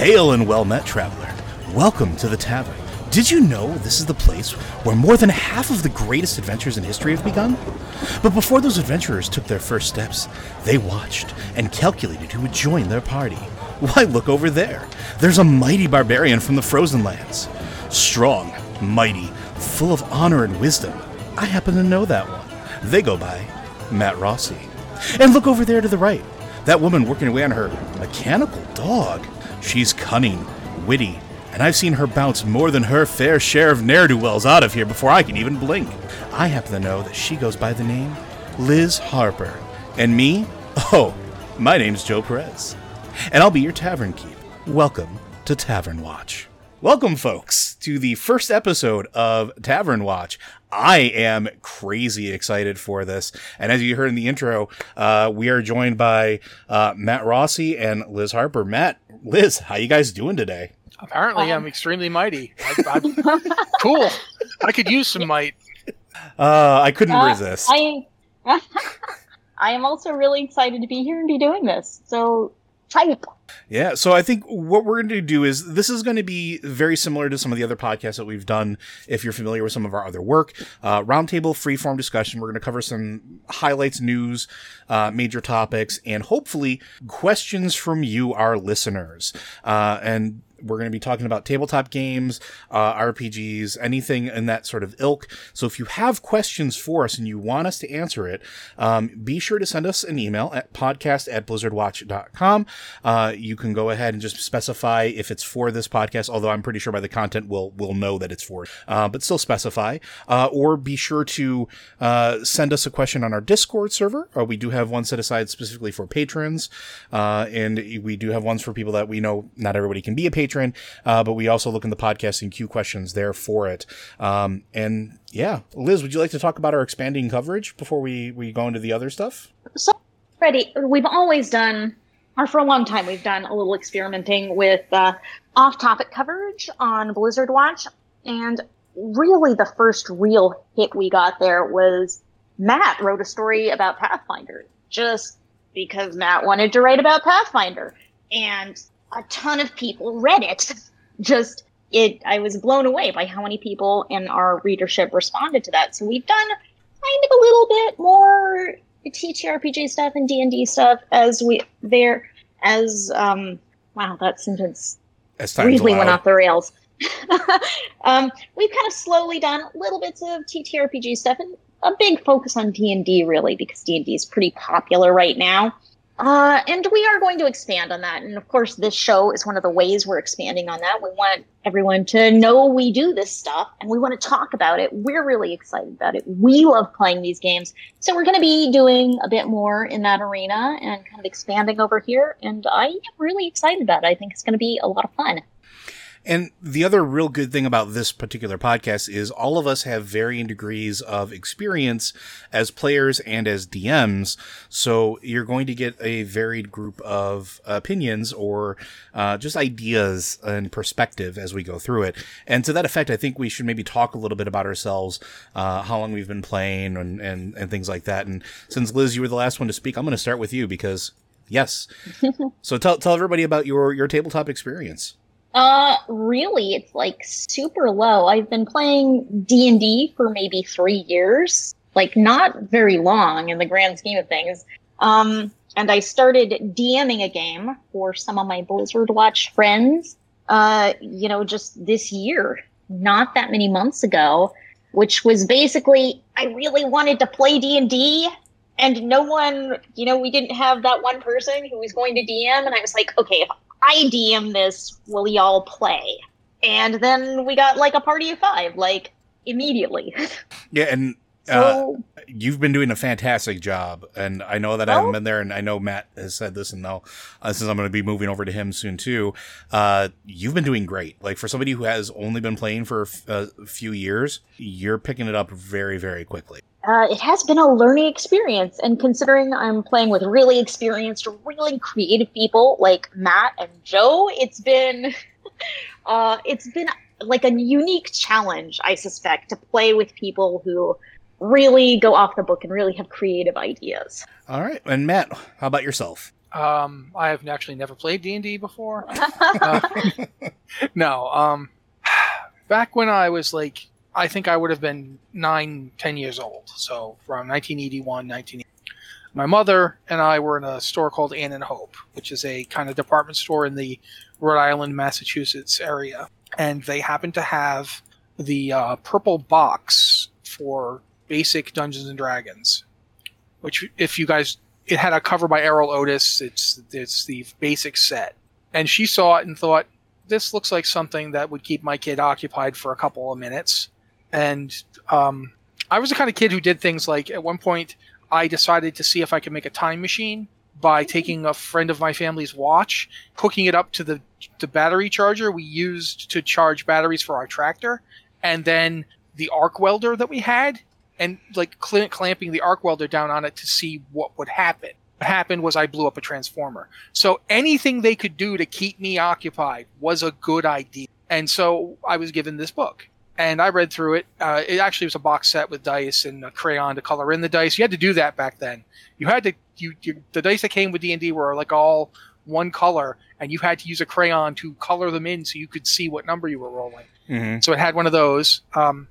Hail and well met, traveler. Welcome to the tavern. Did you know this is the place where more than half of the greatest adventures in history have begun? But before those adventurers took their first steps, they watched and calculated who would join their party. Why, look over there. There's a mighty barbarian from the frozen lands. Strong, mighty, full of honor and wisdom. I happen to know that one. They go by Matt Rossi. And look over there to the right. That woman working away on her mechanical dog. She's cunning, witty, and I've seen her bounce more than her fair share of ne'er do wells out of here before I can even blink. I happen to know that she goes by the name Liz Harper. And me? Oh, my name's Joe Perez. And I'll be your tavern keep. Welcome to Tavern Watch. Welcome, folks, to the first episode of Tavern Watch. I am crazy excited for this. And as you heard in the intro, uh, we are joined by uh, Matt Rossi and Liz Harper. Matt, Liz, how you guys doing today? Apparently, I'm extremely mighty. I, I'm, cool. I could use some might. Uh, I couldn't Uh, resist. I I am also really excited to be here and be doing this. So type. Yeah, so I think what we're going to do is this is going to be very similar to some of the other podcasts that we've done. If you're familiar with some of our other work, uh, roundtable, freeform discussion. We're going to cover some highlights, news, uh, major topics, and hopefully questions from you, our listeners. Uh, and we're going to be talking about tabletop games, uh, RPGs, anything in that sort of ilk. So if you have questions for us and you want us to answer it, um, be sure to send us an email at podcast at blizzardwatch.com. Uh, you can go ahead and just specify if it's for this podcast, although I'm pretty sure by the content we'll, we'll know that it's for, uh, but still specify. Uh, or be sure to, uh, send us a question on our Discord server. Uh, we do have one set aside specifically for patrons. Uh, and we do have ones for people that we know not everybody can be a patron, uh, but we also look in the podcasting queue questions there for it. Um, and yeah, Liz, would you like to talk about our expanding coverage before we, we go into the other stuff? So Freddie, we've always done or for a long time we've done a little experimenting with uh, off-topic coverage on Blizzard Watch and really the first real hit we got there was Matt wrote a story about Pathfinder just because Matt wanted to write about Pathfinder and a ton of people read it just it I was blown away by how many people in our readership responded to that so we've done kind of a little bit more TTRPG stuff and D and D stuff as we there as um wow that sentence As really went off the rails. um, we've kind of slowly done little bits of TTRPG stuff and a big focus on D and D really because D and D is pretty popular right now. Uh, and we are going to expand on that. And of course, this show is one of the ways we're expanding on that. We want everyone to know we do this stuff and we want to talk about it. We're really excited about it. We love playing these games. So we're going to be doing a bit more in that arena and kind of expanding over here. And I am really excited about it. I think it's going to be a lot of fun. And the other real good thing about this particular podcast is all of us have varying degrees of experience as players and as DMs. So you're going to get a varied group of opinions or uh, just ideas and perspective as we go through it. And to that effect, I think we should maybe talk a little bit about ourselves, uh, how long we've been playing and, and, and things like that. And since Liz, you were the last one to speak, I'm going to start with you because yes. so tell, tell everybody about your, your tabletop experience. Uh, really, it's like super low. I've been playing D and D for maybe three years, like not very long in the grand scheme of things. Um, and I started DMing a game for some of my Blizzard Watch friends. Uh, you know, just this year, not that many months ago, which was basically I really wanted to play D and D. And no one, you know, we didn't have that one person who was going to DM, and I was like, okay, if I DM this, will y'all play? And then we got like a party of five, like immediately. Yeah, and So You've been doing a fantastic job, and I know that I haven't been there, and I know Matt has said this, and now uh, since I'm going to be moving over to him soon too, uh, you've been doing great. Like for somebody who has only been playing for a f- a few years, you're picking it up very, very quickly. Uh, it has been a learning experience, and considering I'm playing with really experienced, really creative people like Matt and Joe, it's been uh, it's been like a unique challenge, I suspect, to play with people who really go off the book and really have creative ideas. All right, and Matt, how about yourself? Um, I have actually never played D and D before. Uh, no. Um, back when I was like, I think I would have been nine, ten years old. So from 1981, 1980. My mother and I were in a store called Ann and Hope, which is a kind of department store in the Rhode Island, Massachusetts area, and they happened to have the uh, purple box for basic Dungeons and Dragons, which if you guys, it had a cover by Erol Otus. It's it's the basic set, and she saw it and thought, this looks like something that would keep my kid occupied for a couple of minutes. And um, I was the kind of kid who did things like at one point I decided to see if I could make a time machine by taking a friend of my family's watch, hooking it up to the the battery charger we used to charge batteries for our tractor, and then the arc welder that we had, and like cl- clamping the arc welder down on it to see what would happen. What happened was I blew up a transformer. So anything they could do to keep me occupied was a good idea. And so I was given this book. And I read through it. Uh, it actually was a box set with dice and a crayon to color in the dice. You had to do that back then. You had to you, you the dice that came with D and D were like all one color, and you had to use a crayon to color them in so you could see what number you were rolling. Mm-hmm. So it had one of those, um,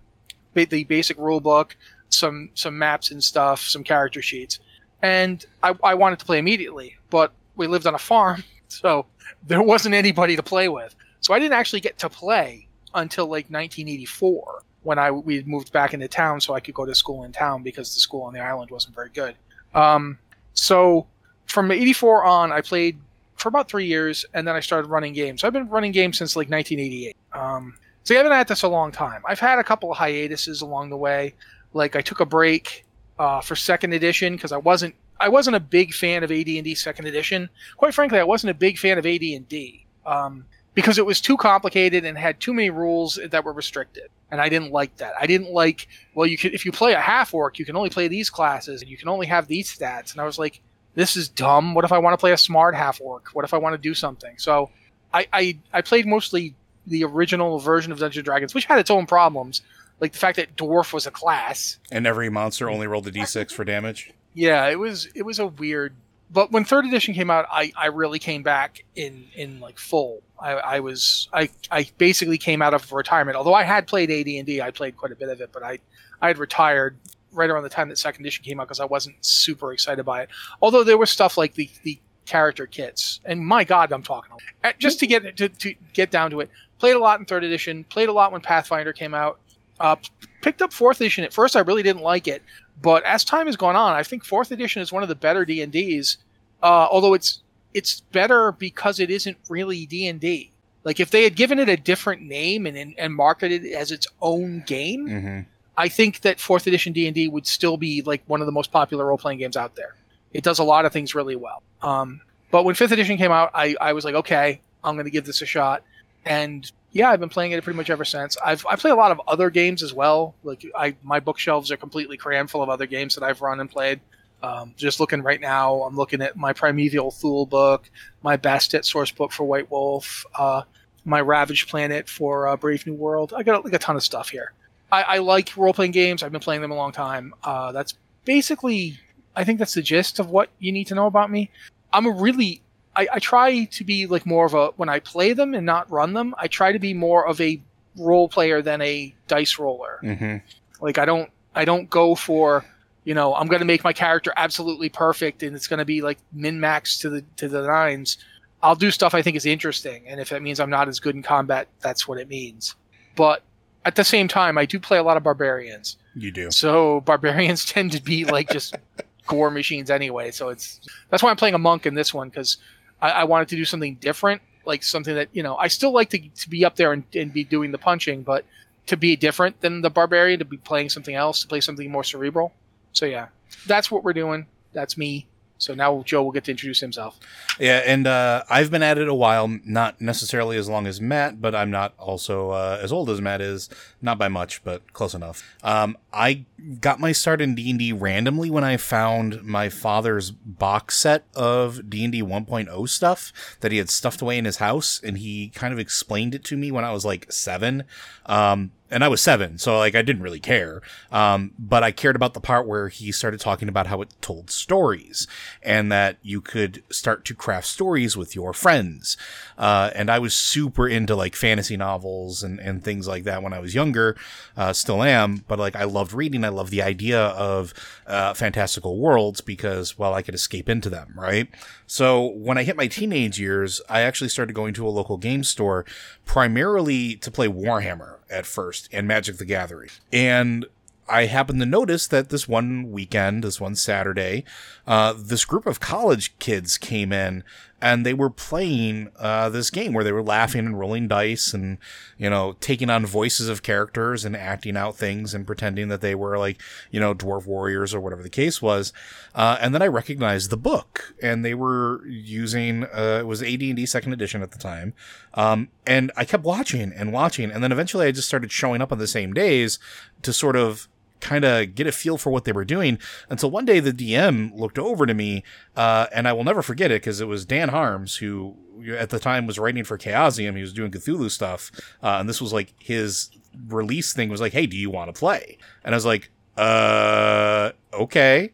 the basic rule book, some some maps and stuff, some character sheets, and I, I wanted to play immediately, but we lived on a farm, so there wasn't anybody to play with. So I didn't actually get to play until like 1984 when I we moved back into town, so I could go to school in town because the school on the island wasn't very good. Um, so from 84 on, I played for about three years, and then I started running games. I've been running games since like 1988. Um, so I haven't had this a long time. I've had a couple of hiatuses along the way. Like I took a break uh, for second edition because I wasn't I wasn't a big fan of AD&D second edition. Quite frankly, I wasn't a big fan of AD&D um, because it was too complicated and had too many rules that were restricted, and I didn't like that. I didn't like well, you could if you play a half orc, you can only play these classes and you can only have these stats, and I was like, this is dumb. What if I want to play a smart half orc? What if I want to do something? So I, I I played mostly the original version of Dungeons and Dragons, which had its own problems, like the fact that dwarf was a class. And every monster only rolled a d6 for damage. Yeah, it was it was a weird. But when third edition came out, I, I really came back in in like full. I, I was I I basically came out of retirement. Although I had played AD and D, I played quite a bit of it, but I I had retired right around the time that second edition came out because I wasn't super excited by it. Although there was stuff like the the character kits, and my God, I'm talking Uh, just to get to, to get down to it. Played a lot in third edition. Played a lot when Pathfinder came out. Uh, picked up fourth edition. At first, I really didn't like it, but as time has gone on, I think fourth edition is one of the better D and D's. Uh, although it's it's better because it isn't really D and D. Like if they had given it a different name and and, and marketed it as its own game, Mm-hmm. I think that fourth edition D and D would still be like one of the most popular role playing games out there. It does a lot of things really well. Um, but when fifth edition came out, I, I was like, okay, I'm going to give this a shot. And yeah, I've been playing it pretty much ever since. I've I play a lot of other games as well. Like I my bookshelves are completely crammed full of other games that I've run and played. Um, just looking right now, I'm looking at my Primeval Thule book, my Bastet source book for White Wolf, uh, my Ravaged Planet for uh, Brave New World. I got like a ton of stuff here. I, I like role playing games. I've been playing them a long time. Uh, that's basically, I think that's the gist of what you need to know about me. I'm a really, I, I try to be like more of a, when I play them and not run them, I try to be more of a role player than a dice roller. Mm-hmm. Like I don't, I don't go for, you know, I'm going to make my character absolutely perfect and it's going to be like min max to the, to the nines. I'll do stuff I think is interesting. And if it means I'm not as good in combat, that's what it means. But at the same time, I do play a lot of barbarians. You do. So barbarians tend to be like just gore machines anyway. So it's that's why I'm playing a monk in this one because I, I wanted to do something different, like something that you know I still like to, to be up there and, and be doing the punching, but to be different than the barbarian, to be playing something else, to play something more cerebral. So yeah, that's what we're doing. That's me. So now Joe will get to introduce himself. Yeah, and uh, I've been at it a while, not necessarily as long as Matt, but I'm not also uh, as old as Matt is, not by much, but close enough. Um, I got my start in D&D randomly when I found my father's box set of D&D 1.0 stuff that he had stuffed away in his house, and he kind of explained it to me when I was like seven. Um, and I was seven, so like I didn't really care. Um, but I cared about the part where he started talking about how it told stories and that you could start to craft stories with your friends. Uh, and I was super into like fantasy novels and, and things like that when I was younger, uh, still am. But like I loved reading. I loved the idea of uh, fantastical worlds because, well, I could escape into them, right? So when I hit my teenage years, I actually started going to a local game store primarily to play Warhammer at first and Magic the Gathering. And I happened to notice that this one weekend, this one Saturday, uh, this group of college kids came in and they were playing uh, this game where they were laughing and rolling dice and you know taking on voices of characters and acting out things and pretending that they were like you know dwarf warriors or whatever the case was. Uh, and then i recognized the book and they were using uh, it was ad&d second edition at the time. Um, and i kept watching and watching and then eventually i just started showing up on the same days to sort of kind of get a feel for what they were doing until one day the DM looked over to me, uh, and I will never forget it because it was Dan Harms who at the time was writing for Chaosium. He was doing Cthulhu stuff, uh, and this was like his release thing was like, "Hey, do you want to play?" And I was like, "Uh, okay."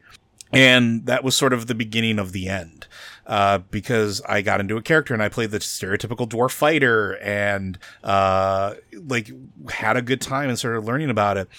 And that was sort of the beginning of the end. Uh, because I got into a character and I played the stereotypical dwarf fighter and, uh, like had a good time and started learning about it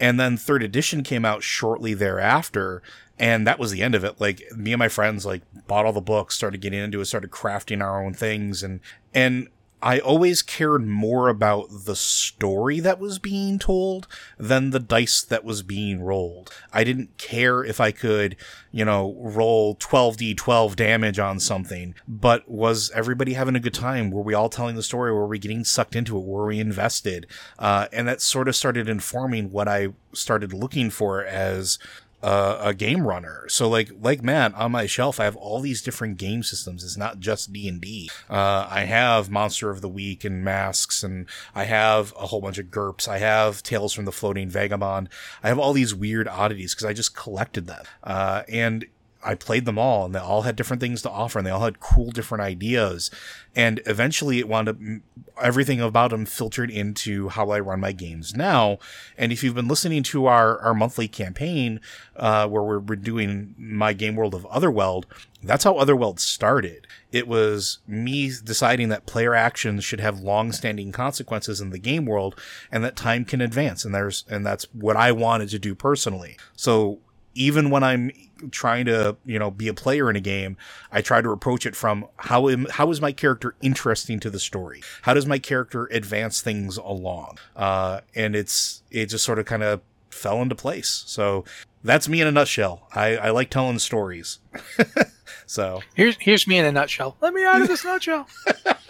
and then third edition came out shortly thereafter and that was the end of it. Like me and my friends like bought all the books started getting into it started crafting our own things and and I always cared more about the story that was being told than the dice that was being rolled. I didn't care if I could, you know, roll 12d12 damage on something, but was everybody having a good time? Were we all telling the story? Were we getting sucked into it? Were we invested? Uh, and that sort of started informing what I started looking for as uh, a game runner. So like like Matt on my shelf, I have all these different game systems. It's not just D and D. Uh, I have Monster of the Week and Masks, and I have a whole bunch of GURPS. I have Tales from the Floating Vagabond. I have all these weird oddities because I just collected them. Uh, and I played them all and they all had different things to offer and they all had cool different ideas. And eventually it wound up everything about them filtered into how I run my games now. And if you've been listening to our, our monthly campaign, uh, where we're, we're doing my game world of Otherworld, that's how Otherworld started. It was me deciding that player actions should have long-standing consequences in the game world and that time can advance. And there's, and that's what I wanted to do personally. So even when I'm trying to, you know, be a player in a game, I try to approach it from how am, how is my character interesting to the story? How does my character advance things along? Uh, and it's it just sort of kind of fell into place. So that's me in a nutshell. I, I like telling stories. so here's here's me in a nutshell. Let me out of this nutshell.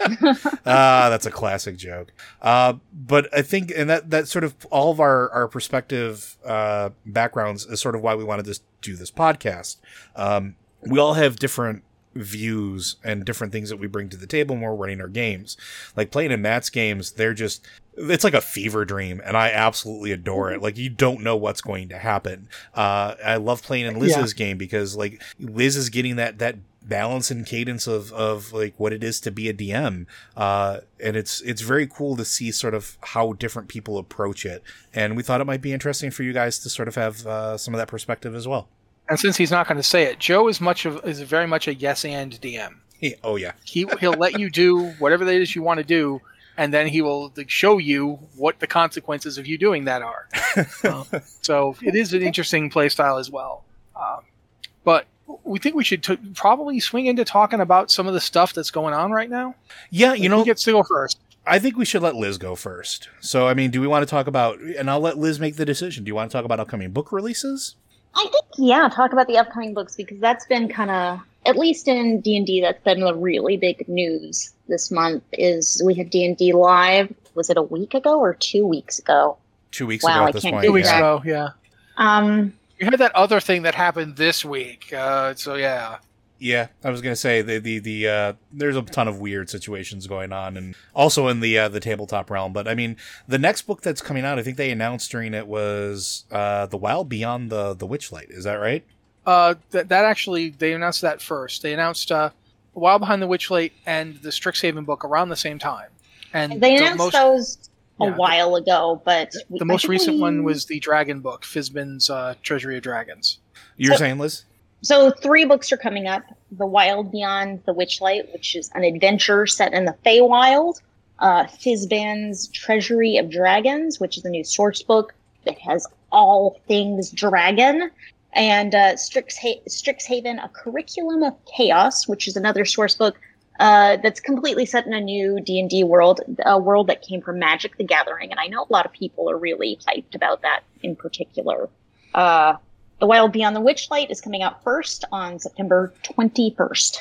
ah, that's a classic joke. Uh, but I think, and that that sort of all of our our perspective uh, backgrounds is sort of why we wanted to do this podcast. Um, we all have different views and different things that we bring to the table when we're running our games. Like playing in Matt's games, they're just it's like a fever dream and I absolutely adore it. Like you don't know what's going to happen. Uh I love playing in Liz's yeah. game because like Liz is getting that that balance and cadence of of like what it is to be a DM. Uh and it's it's very cool to see sort of how different people approach it. And we thought it might be interesting for you guys to sort of have uh, some of that perspective as well. And since he's not going to say it, Joe is much of is very much a yes and DM. He, oh yeah, he he'll let you do whatever it is you want to do, and then he will show you what the consequences of you doing that are. uh, so it is an interesting play style as well. Um, but we think we should t- probably swing into talking about some of the stuff that's going on right now. Yeah, you know, gets to go first. I think we should let Liz go first. So, I mean, do we want to talk about, and I'll let Liz make the decision. Do you want to talk about upcoming book releases? I think yeah, talk about the upcoming books because that's been kind of at least in D and D that's been the really big news this month. Is we have D and D live was it a week ago or two weeks ago? Two weeks Wow, ago I at this can't Two weeks yeah. ago, yeah. Um, We had that other thing that happened this week. Uh, so yeah. Yeah, I was gonna say the the the uh, there's a ton of weird situations going on, and also in the uh, the tabletop realm. But I mean, the next book that's coming out, I think they announced during it was uh, the Wild Beyond the the Witchlight. Is that right? Uh, that that actually they announced that first. They announced uh, The Wild Behind the Witchlight and the Strixhaven book around the same time. And they the announced most, those a yeah, the- while ago, but the I most recent we- one was the Dragon book, Fizban's uh, Treasury of Dragons. You're So- saying, Liz? So three books are coming up: The Wild Beyond the Witchlight, which is an adventure set in the Feywild. Uh, Fizban's Treasury of Dragons, which is a new source book that has all things dragon. And uh, Strixha- Strixhaven, A Curriculum of Chaos, which is another source book uh, that's completely set in a new D&D world, a world that came from Magic the Gathering. And I know a lot of people are really hyped about that in particular. Uh, the Wild Beyond the Witchlight is coming out first on September 21st.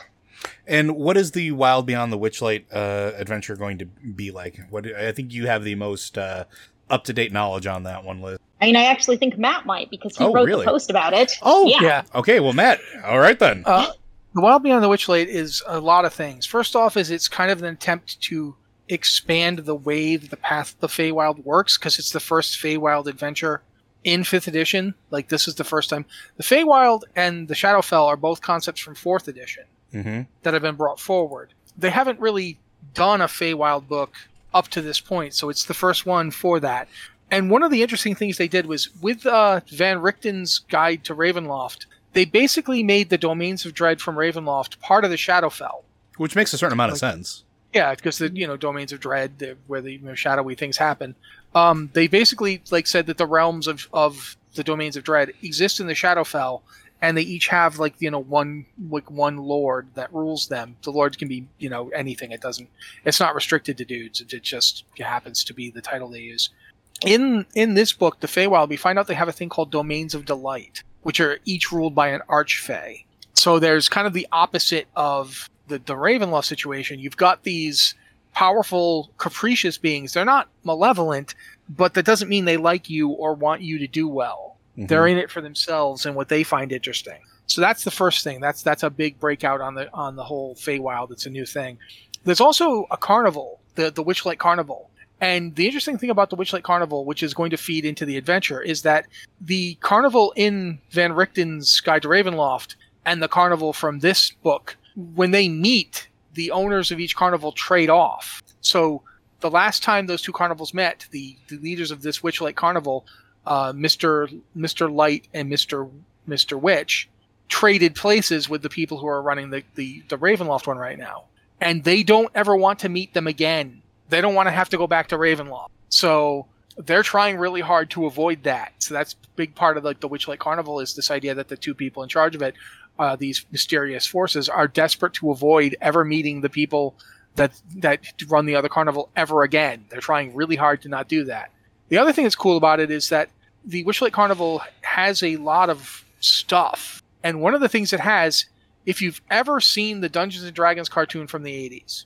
And what is the Wild Beyond the Witchlight uh, adventure going to be like? What I think you have the most uh, up to date knowledge on that one, Liz. I mean, I actually think Matt might because he Oh, wrote really? the post about it. Oh, yeah. Yeah. Okay, well, Matt. All right then. Uh, the Wild Beyond the Witchlight is a lot of things. First off, is it's kind of an attempt to expand the way that the path of the Feywild works because it's the first Feywild adventure in fifth edition. Like this is the first time the Feywild and the Shadowfell are both concepts from fourth edition hmm that have been brought forward. They haven't really done a Feywild book up to this point, so it's the first one for that. And one of the interesting things they did was with uh, Van Richten's Guide to Ravenloft, they basically made the Domains of Dread from Ravenloft part of the Shadowfell. Which makes a certain amount of sense. Yeah, because the you know Domains of Dread, where the you know, shadowy things happen. Um, they basically like said that the realms of of the Domains of Dread exist in the Shadowfell, and they each have like you know one like one lord that rules them. The lords can be you know anything. It doesn't. It's not restricted to dudes. It just happens to be the title they use. In in this book, the Feywild, we find out they have a thing called Domains of Delight, which are each ruled by an archfey. So there's kind of the opposite of the, the Ravenloft situation. You've got these powerful, capricious beings. They're not malevolent, but that doesn't mean they like you or want you to do well. Mhm. They're in it for themselves and what they find interesting. So that's the first thing. That's that's a big breakout on the on the whole Feywild. It's a new thing. There's also a carnival, the the Witchlight Carnival. And the interesting thing about the Witchlight Carnival, which is going to feed into the adventure, is that the carnival in Van Richten's Guide to Ravenloft and the carnival from this book, when they meet, the owners of each carnival trade off. So the last time those two carnivals met, the, the leaders of this Witch Witchlight Carnival, uh, Mister Mister Light and Mister Mister Witch, traded places with the people who are running the, the the Ravenloft one right now, and they don't ever want to meet them again. They don't want to have to go back to Ravenloft. So they're trying really hard to avoid that. So that's big part of like the Witchlight Carnival is this idea that the two people in charge of it, uh, these mysterious forces, are desperate to avoid ever meeting the people that that run the other carnival ever again. They're trying really hard to not do that. The other thing that's cool about it is that the Witchlight Carnival has a lot of stuff, and one of the things it has, if you've ever seen the Dungeons and Dragons cartoon from the '80s,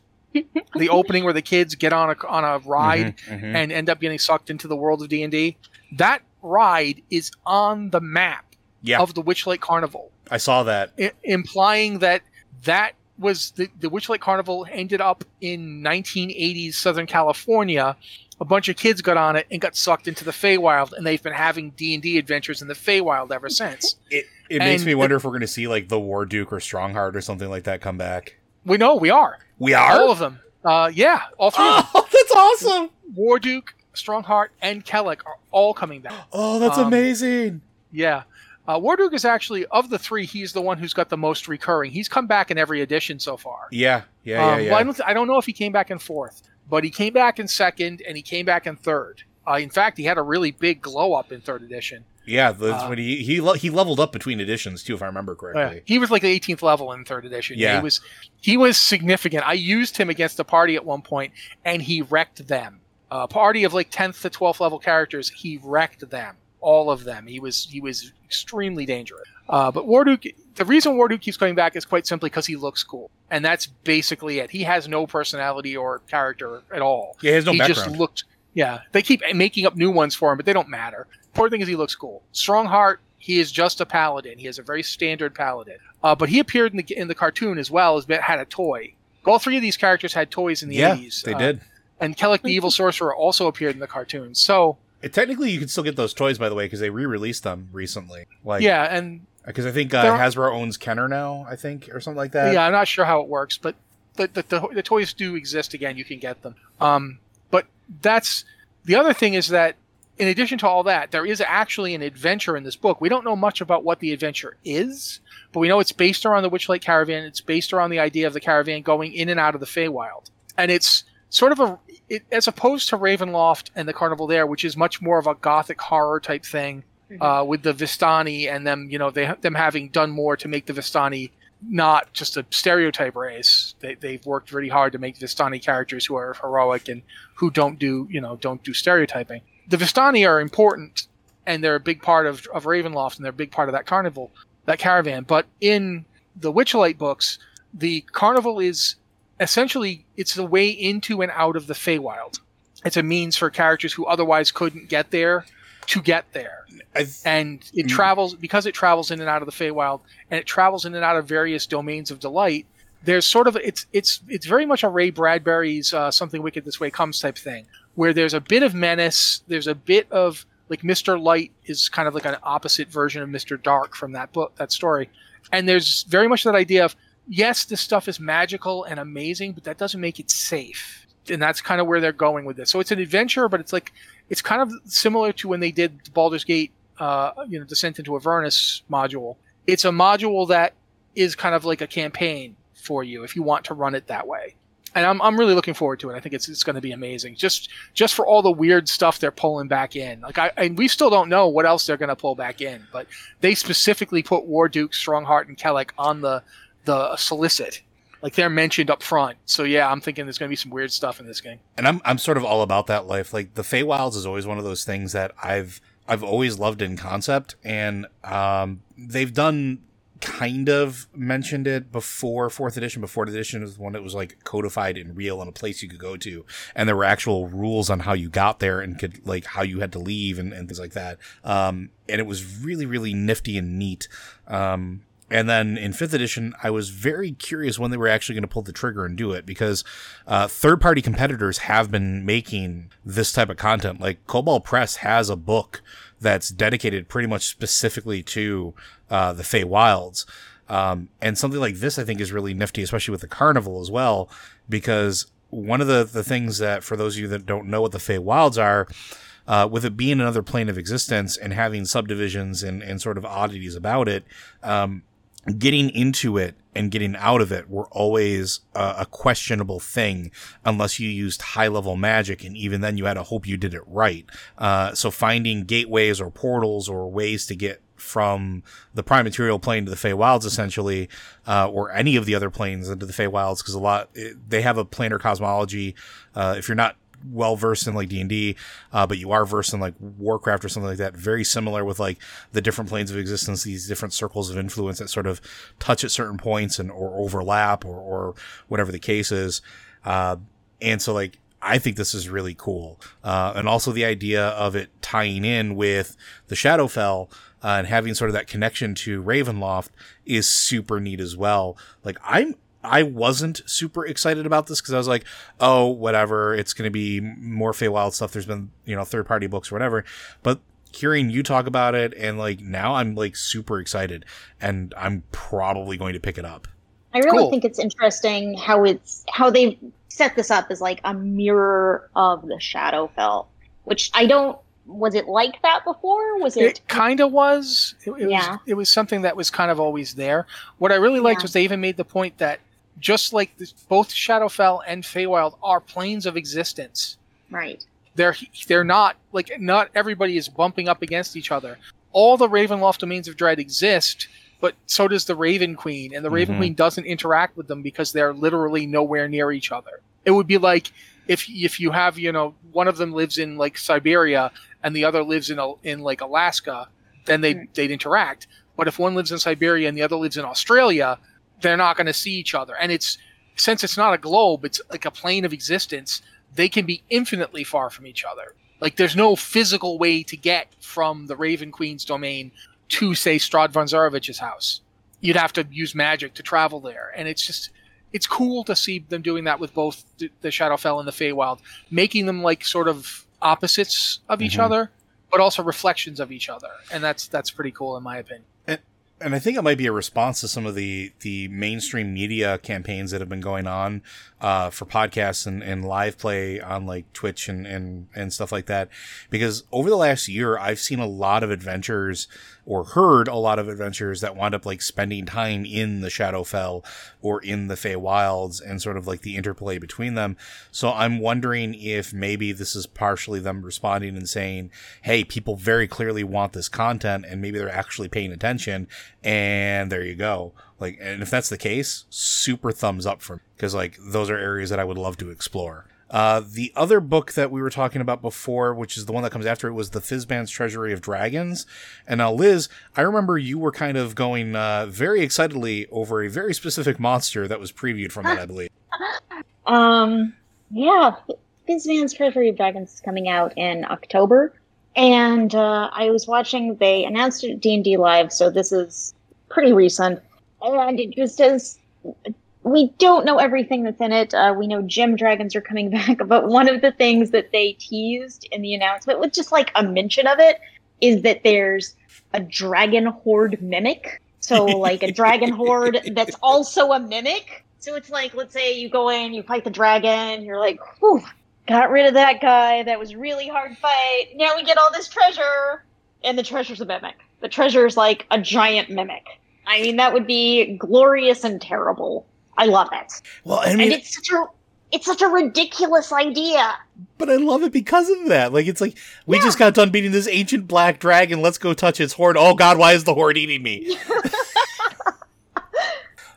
the opening where the kids get on a on a ride Mhm, mhm. and end up getting sucked into the world of D&D. That ride is on the map Yeah, of the Witchlight Carnival, I saw that. I- implying that that was the, the Witchlight Carnival ended up in 1980s Southern California. A bunch of kids got on it and got sucked into the Feywild, and they've been having D&D adventures in the Feywild ever since. It it makes And me the- wonder if we're going to see like the Warduke or Strongheart or something like that come back. We know we are. We are. All of them. Uh, yeah, all three of them. oh, that's awesome. Warduke, Strongheart, and Kelek are all coming back. Oh, that's Um, amazing. Yeah. Uh, Warduke is actually, of the three, he's the one who's got the most recurring. He's come back in every edition so far. Yeah, yeah, Um, yeah, yeah. Well, I, don't th- I don't know if he came back in fourth, but he came back in second and he came back in third. Uh, in fact, he had a really big glow up in third edition. yeah, uh, when he he le- he leveled up between editions too, if I remember Yeah. correctly. He was like the 18th level in third edition. Yeah. He was he was significant. I used him against a party at one point and he wrecked them. A party of like 10th to 12th level characters, he wrecked them. All of them. He was he was extremely dangerous. Uh, but Warduke, the reason Warduke keeps coming back is quite simply because he looks cool, and that's basically it. He has no personality or character at all. Yeah, he has no he background. just looked. Yeah, they keep making up new ones for him, but they don't matter. Important thing is he looks cool. Strongheart, he is just a paladin. He has a very standard paladin. Uh, but he appeared in the in the cartoon as well as had a toy. All three of these characters had toys in the yeah, 80s. they uh, did. And Kelek the Evil Sorcerer also appeared in the cartoon. So It, technically, you can still get those toys, by the way, because they re-released them recently. Like, yeah, and because I think uh, Hasbro owns Kenner now, I think, or something like that. yeah, I'm not sure how it works, but the, the, the, the toys do exist again. You can get them. Um, but that's the other thing is that in addition to all that, there is actually an adventure in this book. We don't know much about what the adventure is, but we know it's based around the Witchlight Caravan. It's based around the idea of the caravan going in and out of the Feywild, and it's sort of a it, as opposed to Ravenloft and the Carnival there, which is much more of a gothic horror type thing uh, with the Vistani and them, you know, they them having done more to make the Vistani not just a stereotype race. They, they've worked really hard to make Vistani characters who are heroic and who don't do, you know, don't do stereotyping. The Vistani are important and they're a big part of, of Ravenloft and they're a big part of that carnival, that caravan. But in the Witchlight books, the carnival is essentially it's the way into and out of the Feywild. It's a means for characters who otherwise couldn't get there to get there and it Mm. travels because it travels in and out of the Feywild, and it travels in and out of various domains of delight. There's sort of it's it's it's very much a Ray Bradbury's uh, "Something Wicked This Way Comes" type thing, where there's a bit of menace, there's a bit of like Mister Light is kind of like an opposite version of Mister Dark from that book, that story, and there's very much that idea of yes, this stuff is magical and amazing, but that doesn't make it safe, and that's kind of where they're going with this. So it's an adventure, but it's like it's kind of similar to when they did Baldur's Gate uh, you know, Descent into Avernus module. It's a module that is kind of like a campaign for you if you want to run it that way. And I'm, I'm really looking forward to it. I think it's, it's going to be amazing. Just just for all the weird stuff they're pulling back in. Like I and we still don't know what else they're going to pull back in, but they specifically put Warduke, Strongheart, and Kelek on the the solicit. Like they're mentioned up front. So yeah, I'm thinking there's going to be some weird stuff in this game. and I'm I'm sort of all about that life. Like the Feywilds is always one of those things that I've I've always loved in concept, and um, they've done kind of mentioned it before fourth edition. Before edition was one that was like codified and real and a place you could go to, and there were actual rules on how you got there and could like how you had to leave and, and things like that. Um, and it was really really nifty and neat. Um, and then in fifth edition, I was very curious when they were actually going to pull the trigger and do it because uh, third party competitors have been making this type of content. Like Kobold Press has a book that's dedicated pretty much specifically to uh, the Fey Wilds. Um, and something like this, I think, is really nifty, especially with the carnival as well, because one of the, the things that, for those of you that don't know what the Fey Wilds are, uh, with it being another plane of existence and having subdivisions and, and sort of oddities about it, um, getting into it and getting out of it were always a questionable thing unless you used high level magic and even then you had to hope you did it right uh, so finding gateways or portals or ways to get from the prime material plane to the Feywilds essentially, uh, or any of the other planes into the Feywilds, because a lot it, they have a planar cosmology. Uh, if you're not well versed in like D and D, uh, but you are versed in like Warcraft or something like that, very similar with like the different planes of existence, these different circles of influence that sort of touch at certain points and or overlap or, or whatever the case is. Uh, and so like I think this is really cool. Uh, and also the idea of it tying in with the Shadowfell uh, and having sort of that connection to Ravenloft is super neat as well. Like I'm, I wasn't super excited about this because I was like, oh, whatever. It's going to be more Feywild stuff. There's been, you know, third party books or whatever. But hearing you talk about it and like now I'm like super excited and I'm probably going to pick it up. I really Cool. think it's interesting how it's how they set this up as like a mirror of the Shadowfell, which I don't. Was it like that before? Was it? It kind of was. It, it Yeah. was. It was something that was kind of always there. What I really liked Yeah. was they even made the point that just like this, both Shadowfell and Feywild are planes of existence. right. They're they're not like not everybody is bumping up against each other. All the Ravenloft domains of dread exist, but so does the Raven Queen, and the Raven Mhm. Queen doesn't interact with them because they're literally nowhere near each other. It would be like if if you have you know one of them lives in like Siberia and the other lives in a, in like Alaska, then they they'd interact. But if one lives in Siberia and the other lives in Australia, they're not going to see each other. And it's since it's not a globe, it's like a plane of existence. They can be infinitely far from each other. Like there's no physical way to get from the Raven Queen's domain to say Strahd von Zarovich's house. You'd have to use magic to travel there, and it's just it's cool to see them doing that with both the, Shadowfell and the Feywild, making them like sort of opposites of each Mhm. other, but also reflections of each other, and that's that's pretty cool in my opinion. And I think it might be a response to some of the the mainstream media campaigns that have been going on uh, for podcasts and, and live play on like Twitch and, and and stuff like that. Because over the last year, I've seen a lot of adventures or heard a lot of adventures that wound up like spending time in the Shadowfell or in the Fey Wilds and sort of like the interplay between them. So I'm wondering if maybe this is partially them responding and saying, "Hey, people very clearly want this content, and maybe they're actually paying attention." And there you go. Like, and if that's the case, super thumbs up for me because like those are areas that I would love to explore. Uh, the other book that we were talking about before, which is the one that comes after it, was the Fizban's Treasury of Dragons. And now, Liz, I remember you were kind of going uh, very excitedly over a very specific monster that was previewed from that, I believe. Um, yeah, Fizban's Treasury of Dragons is coming out in October, and uh, I was watching. They announced it D and D Live, so this is pretty recent, and it just as we don't know everything that's in it. Uh, we know gem dragons are coming back, but one of the things that they teased in the announcement, with just like a mention of it, is that there's a dragon hoard mimic. So, like a dragon hoard that's also a mimic. So it's like, let's say you go in, you fight the dragon, you're like, whew, got rid of that guy. That was really hard fight. Now we get all this treasure. And the treasure's a mimic. The treasure's like a giant mimic. I mean, that would be glorious and terrible. I love it. Well, I and it's such a it's such a ridiculous idea. but I love it because of that. Like, it's like, we Yeah. just got done beating this ancient black dragon. Let's go touch its hoard. Oh, God, why is the hoard eating me?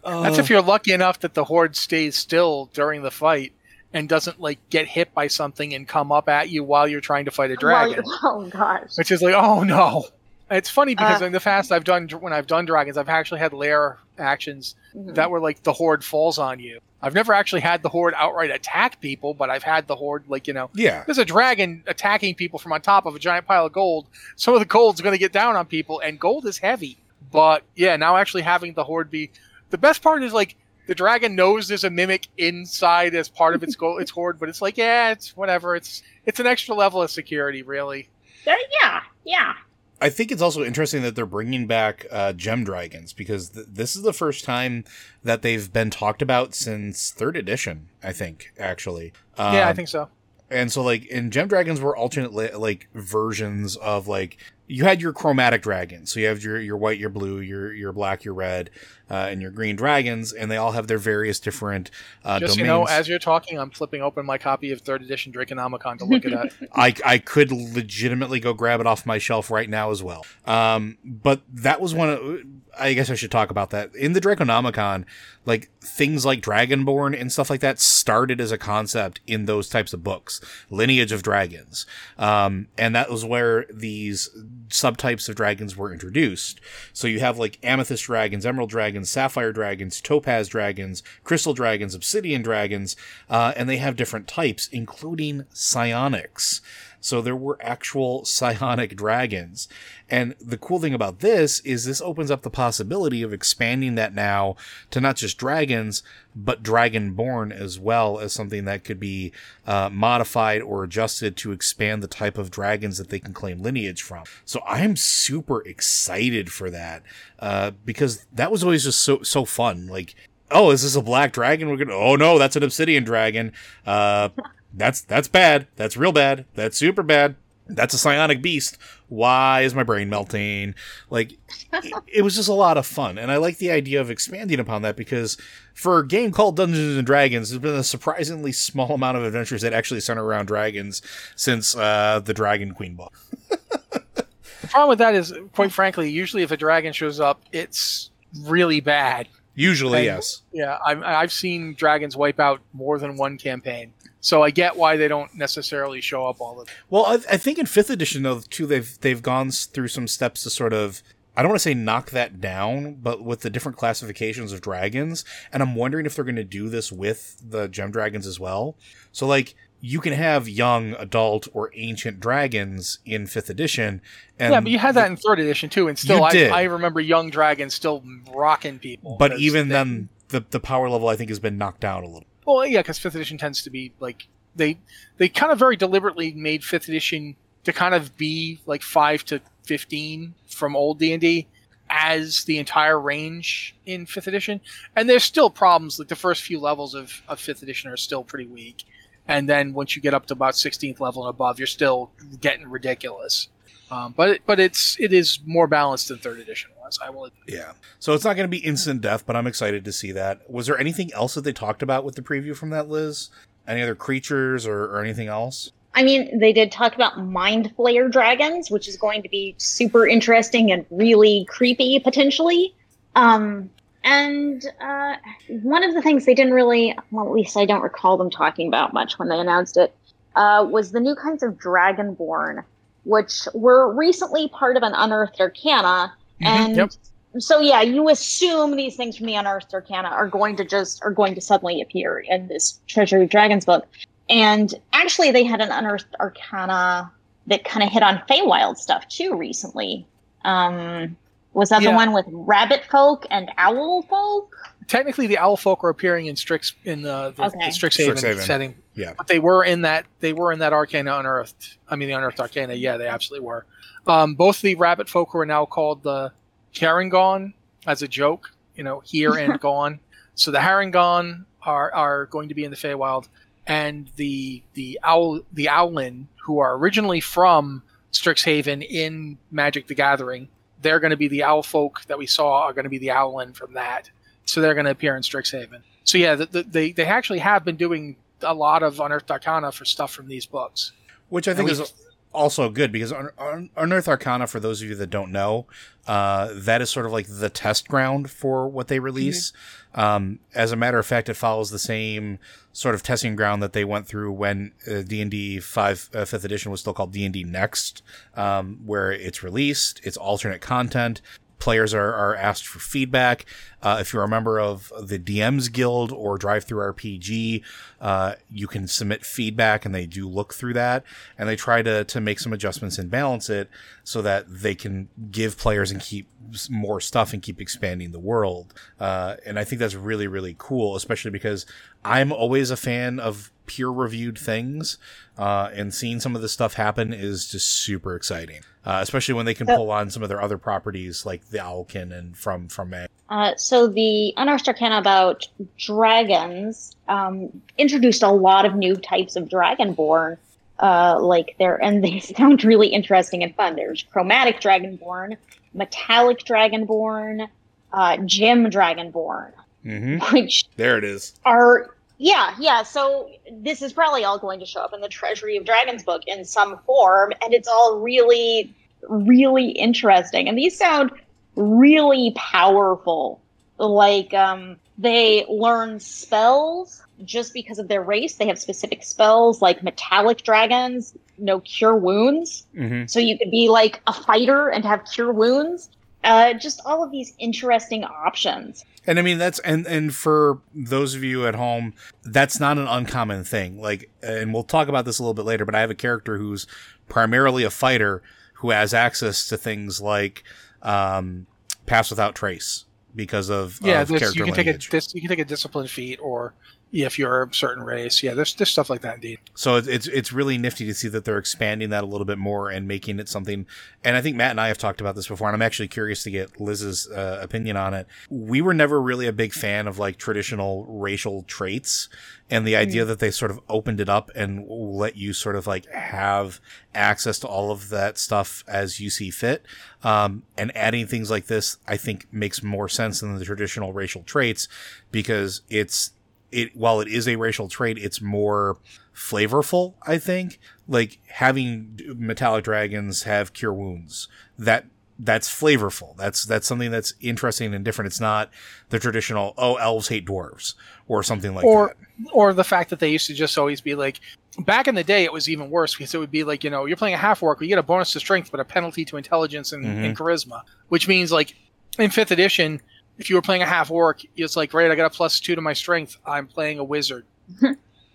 That's Uh, if you're lucky enough that the hoard stays still during the fight and doesn't like get hit by something and come up at you while you're trying to fight a dragon. Well, oh gosh. which is like, oh no. It's funny because Uh. in the past I've done when I've done dragons, I've actually had lair actions Mhm. that were like the hoard falls on you. I've never actually had the hoard outright attack people, but I've had the hoard like you know, yeah. there's a dragon attacking people from on top of a giant pile of gold. Some of the gold's going to get down on people, and gold is heavy. But yeah, now actually having the hoard be the best part is like the dragon knows there's a mimic inside as part of its gold, its hoard, but it's like yeah, it's whatever. It's it's an extra level of security, really. There- yeah, yeah. I think it's also interesting that they're bringing back uh, gem dragons because th- this is the first time that they've been talked about since third edition. I think actually. yeah, I Um, think so. And so, like, in Gem Dragons were alternate li- like versions of like you had your chromatic dragons. So you have your your white, your blue, your your black, your red, uh, and your green dragons, and they all have their various different uh, Just domains. you know, as you're talking, I'm flipping open my copy of third edition Draconomicon to look at it. I I could legitimately go grab it off my shelf right now as well. Um, but that was one of. I guess I should talk about that in the Draconomicon. Like things like Dragonborn and stuff like that started as a concept in those types of books, Lineage of Dragons, um, and that was where these subtypes of dragons were introduced. So you have like amethyst dragons, emerald dragons, sapphire dragons, topaz dragons, crystal dragons, obsidian dragons, uh, and they have different types, including psionics. So there were actual psionic dragons. And the cool thing about this is this opens up the possibility of expanding that now to not just dragons, but dragonborn as well as something that could be uh, modified or adjusted to expand the type of dragons that they can claim lineage from. So I'm super excited for that uh, because that was always just so so fun. Like, oh, is this a black dragon? We're gonna. Oh no, that's an obsidian dragon. Uh, that's that's bad. That's real bad. That's super bad. That's a psionic beast. Why is my brain melting? Like, it, it was just a lot of fun, and I like the idea of expanding upon that because for a game called Dungeons and Dragons, there's been a surprisingly small amount of adventures that actually center around dragons since uh, the Dragon Queen book. The problem with that is, quite frankly, usually if a dragon shows up, it's really bad. Usually, And- yes. Yeah, I've, I've seen dragons wipe out more than one campaign. So I get why they don't necessarily show up all the time. Well, I, I think in fifth edition though too, they've they've gone through some steps to sort of I don't want to say knock that down, but with the different classifications of dragons, and I'm wondering if they're going to do this with the gem dragons as well. So like you can have young, adult, or ancient dragons in fifth edition. And yeah, but you had that in third edition too, and still, I. I remember young dragons still rocking people. But even they- then, the the power level I think has been knocked down a little. Well, yeah, because fifth edition tends to be like they they kind of very deliberately made fifth edition to kind of be like five to fifteen from old D and D as the entire range in fifth edition, and there's still problems. Like the first few levels of, of fifth edition are still pretty weak, and then once you get up to about sixteenth level and above, you're still getting ridiculous. Um, but but it's it is more balanced than third edition was. I will. admit. Yeah. So it's not going to be instant death, but I'm excited to see that. Was there anything else that they talked about with the preview from that, Liz? Any other creatures or, or anything else? I mean, they did talk about mind flayer dragons, which is going to be super interesting and really creepy potentially. Um, and uh, one of the things they didn't really, well, at least I don't recall them talking about much when they announced it, uh, was the new kinds of dragonborn, which were recently part of an unearthed arcana. And Yep. so, yeah, you assume these things from the unearthed arcana are going to just are going to suddenly appear in this Treasury of Dragons book. And actually, they had an unearthed arcana that kind of hit on Feywild stuff too recently. Um, was that the one with rabbit folk and owl folk? Technically the owl folk are appearing in Strix in the, the, Okay. the Strixhaven, Strixhaven. setting. Yeah. But they were in that they were in that Arcana Unearthed. I mean the Unearthed Arcana, yeah, they absolutely were. Um, both the rabbit folk who are now called the Harengon as a joke, you know, here and gone. So the Harengon are are going to be in the Feywild and the the owl the Owlin, who are originally from Strixhaven in Magic the Gathering, they're going to be the owl folk that we saw are going to be the Owlin from that so they're going to appear in Strixhaven. So yeah, the, the, they they actually have been doing a lot of Unearthed Arcana for stuff from these books. Which I think we- is also good because Un- Un- Unearthed Arcana, for those of you that don't know, uh, that is sort of like the test ground for what they release. Um, as a matter of fact, it follows the same sort of testing ground that they went through when uh, D and D five uh, fifth edition was still called D and D Next, um, where it's released, it's alternate content. Players are, are asked for feedback. Uh, if you're a member of the DMs Guild or DriveThruRPG, uh, you can submit feedback and they do look through that and they try to, to make some adjustments and balance it so that they can give players and keep more stuff and keep expanding the world. Uh, and I think that's really, really cool, especially because I'm always a fan of peer reviewed things. Uh, and seeing some of this stuff happen is just super exciting, uh, especially when they can pull on some of their other properties like the Owlkin and from, from Mag. Uh, so the Unearthed Arcana about dragons um, introduced a lot of new types of dragonborn. Uh, like there, and they sound really interesting and fun. There's chromatic dragonborn, metallic dragonborn, uh, gem dragonborn, Mm-hmm. which There it is. are yeah yeah so this is probably all going to show up in the treasury of dragons book in some form and it's all really really interesting and these sound really powerful like um they learn spells just because of their race they have specific spells like metallic dragons know cure wounds Mm-hmm. so you could be like a fighter and have cure wounds uh, just all of these interesting options And I mean that's and and for those of you at home, that's not an uncommon thing. Like, and we'll talk about this a little bit later. But I have a character who's primarily a fighter who has access to things like um, pass without trace because of Yeah, of this, character you can take a lineage. dis, you can take a discipline feat, or yeah, if you're a certain race, yeah, there's there's stuff like that indeed. So it's, it's it's really nifty to see that they're expanding that a little bit more and making it something. And I think Matt and I have talked about this before, and I'm actually curious to get Liz's uh, opinion on it. We were never really a big fan of like traditional racial traits, and the idea that they sort of opened it up and let you sort of like have access to all of that stuff as you see fit. Um, and adding things like this, I think makes more sense than the traditional racial traits because it's it while it is a racial trait, it's more flavorful. I think like having metallic dragons have cure wounds that that's flavorful. That's that's something that's interesting and different. It's not the traditional oh elves hate dwarves or something like or that. or the fact that they used to just always be like back in the day it was even worse because it would be like you know you're playing a half orc you get a bonus to strength but a penalty to intelligence and, Mhm. and charisma which means like in fifth edition if you were playing a half orc it's like great i got a plus two to my strength i'm playing a wizard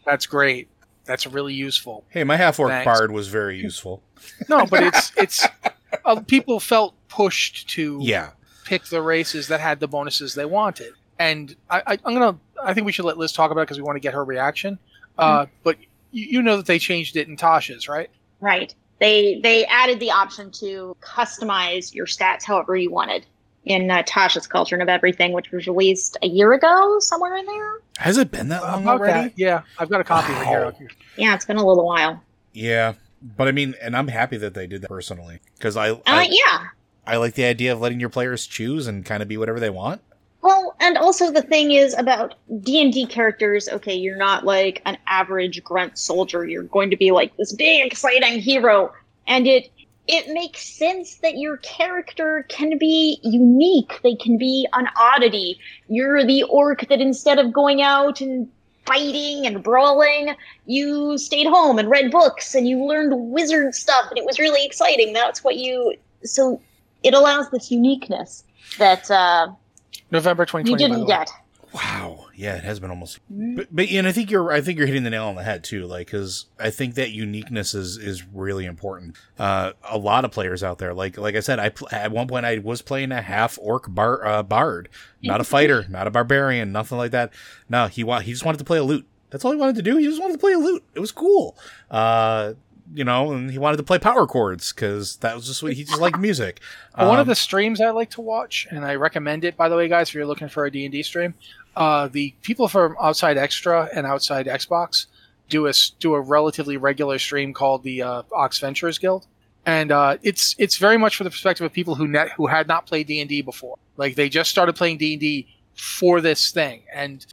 that's great that's really useful Hey, my half orc bard was very useful. no but it's it's uh, people felt pushed to Yeah. pick the races that had the bonuses they wanted. And I, I, I'm gonna. I think we should let Liz talk about it because we want to get her reaction. Uh, but you, you know that they changed it in Tasha's, right? Right. They they added the option to customize your stats however you wanted in uh, Tasha's Cauldron of Everything, which was released a year ago, somewhere in there. Has it been that long About already? that, yeah. I've got a copy of it here. Yeah, it's been a little while. Yeah. But I mean, and I'm happy that they did that personally because I Uh, I, yeah. I like the idea of letting your players choose and kind of be whatever they want. Well, and also the thing is about D and D characters. Okay, you're not like an average grunt soldier. You're going to be like this big, exciting hero, and it it makes sense that your character can be unique. They can be an oddity. You're the orc that instead of going out and fighting and brawling, you stayed home and read books and you learned wizard stuff, and it was really exciting. That's what you. So it allows this uniqueness that. uh November you 2020. by the didn't get. Wow. Yeah, it has been almost. Mm-hmm. But, but and I think you're I think you're hitting the nail on the head too. Like, because I think that uniqueness is is really important. Uh, a lot of players out there, like like I said, I pl- at one point I was playing a half orc bar uh, bard, not a fighter, not a barbarian, nothing like that. No, he wa- he just wanted to play a lute. That's all he wanted to do. He just wanted to play a lute. It was cool. Uh, you know, and he wanted to play power chords because that was just what he just liked music. Well, one of Um, the streams I like to watch, and I recommend it, by the way, guys, if you're looking for a D&D stream, uh, the people from Outside Xtra and Outside Xbox do a, do a relatively regular stream called the uh, Ox Ventures Guild. And uh, it's it's very much for the perspective of people who net, who had not played D&D before. Like, they just started playing D&D for this thing. And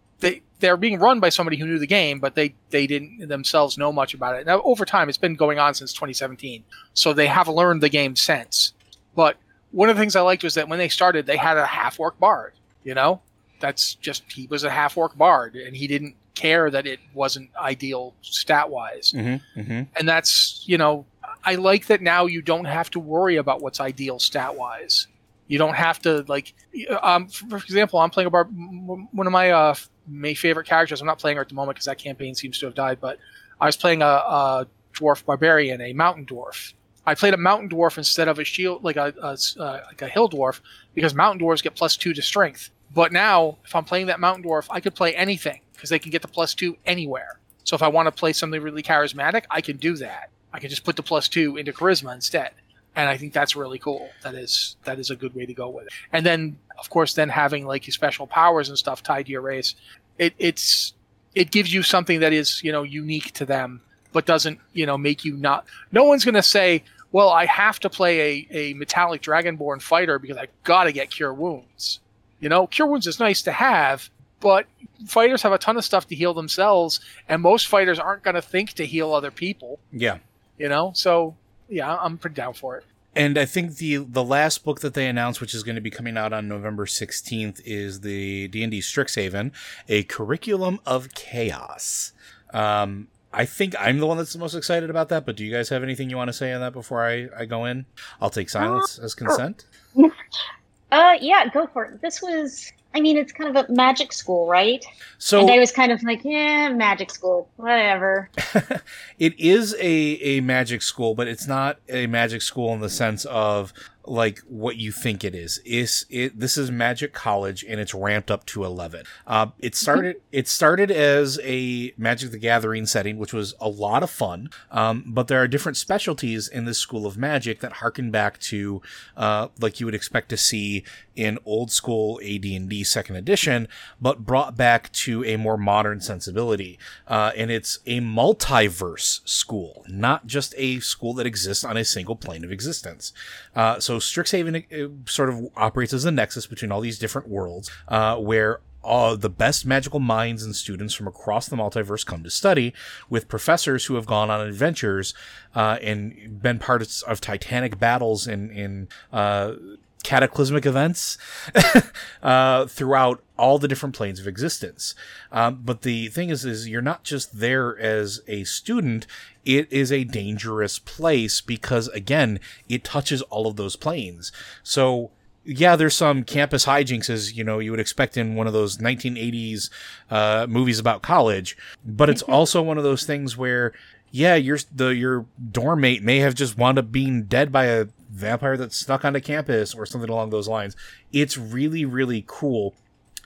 they're being run by somebody who knew the game, but they, they didn't themselves know much about it. Now, over time, it's been going on since 2017. So they have learned the game since. But one of the things I liked was that when they started, they had a half orc bard. You know, that's just he was a half orc bard, and he didn't care that it wasn't ideal stat wise. mhm, mhm. And that's you know, I like that now you don't have to worry about what's ideal stat wise. You don't have to like, um, for example, I'm playing a bar. One of my uh, my favorite characters. I'm not playing her at the moment because that campaign seems to have died. But I was playing a, a dwarf barbarian, a mountain dwarf. I played a mountain dwarf instead of a shield, like a, a uh, like a hill dwarf, because mountain dwarves get plus two to strength. But now, if I'm playing that mountain dwarf, I could play anything because they can get the plus two anywhere. So if I want to play something really charismatic, I can do that. I can just put the plus two into charisma instead, and I think that's really cool. That is that is a good way to go with it. And then, of course, then having like your special powers and stuff tied to your race, it, it's it gives you something that is you know unique to them, but doesn't you know make you not. No one's gonna say, well, I have to play a, a metallic dragonborn fighter because I gotta get cure wounds. You know, cure wounds is nice to have, but fighters have a ton of stuff to heal themselves, and most fighters aren't gonna think to heal other people. Yeah. You know, so yeah, I'm pretty down for it. And I think the the last book that they announced, which is going to be coming out on November sixteenth, is the D and D Strixhaven, a curriculum of chaos. Um, I think I'm the one that's the most excited about that. But do you guys have anything you want to say on that before I, I go in? I'll take silence as consent. Uh, yeah, go for it. This was, I mean, it's kind of a magic school, right? So and I was kind of like, yeah, magic school, whatever. it is a a magic school, but it's not a magic school in the sense of like what you think it is. Is it this is Magic College and it's ramped up to eleven. Uh, it started it started as a Magic the Gathering setting, which was a lot of fun. Um, but there are different specialties in this school of magic that harken back to uh, like you would expect to see in old school AD&D second edition, but brought back to a more modern sensibility. Uh, and it's a multiverse school, not just a school that exists on a single plane of existence. Uh, so Strixhaven uh, sort of operates as a nexus between all these different worlds, uh, where all the best magical minds and students from across the multiverse come to study, with professors who have gone on adventures uh, and been part of, of titanic battles in in uh, cataclysmic events uh, throughout all the different planes of existence. Um, but the thing is, is you're not just there as a student. It is a dangerous place because again, it touches all of those planes. So yeah, there's some campus hijinks as you know you would expect in one of those 1980s uh, movies about college, but it's also one of those things where yeah, your the your dorm mate may have just wound up being dead by a vampire that's snuck onto campus or something along those lines. It's really really cool,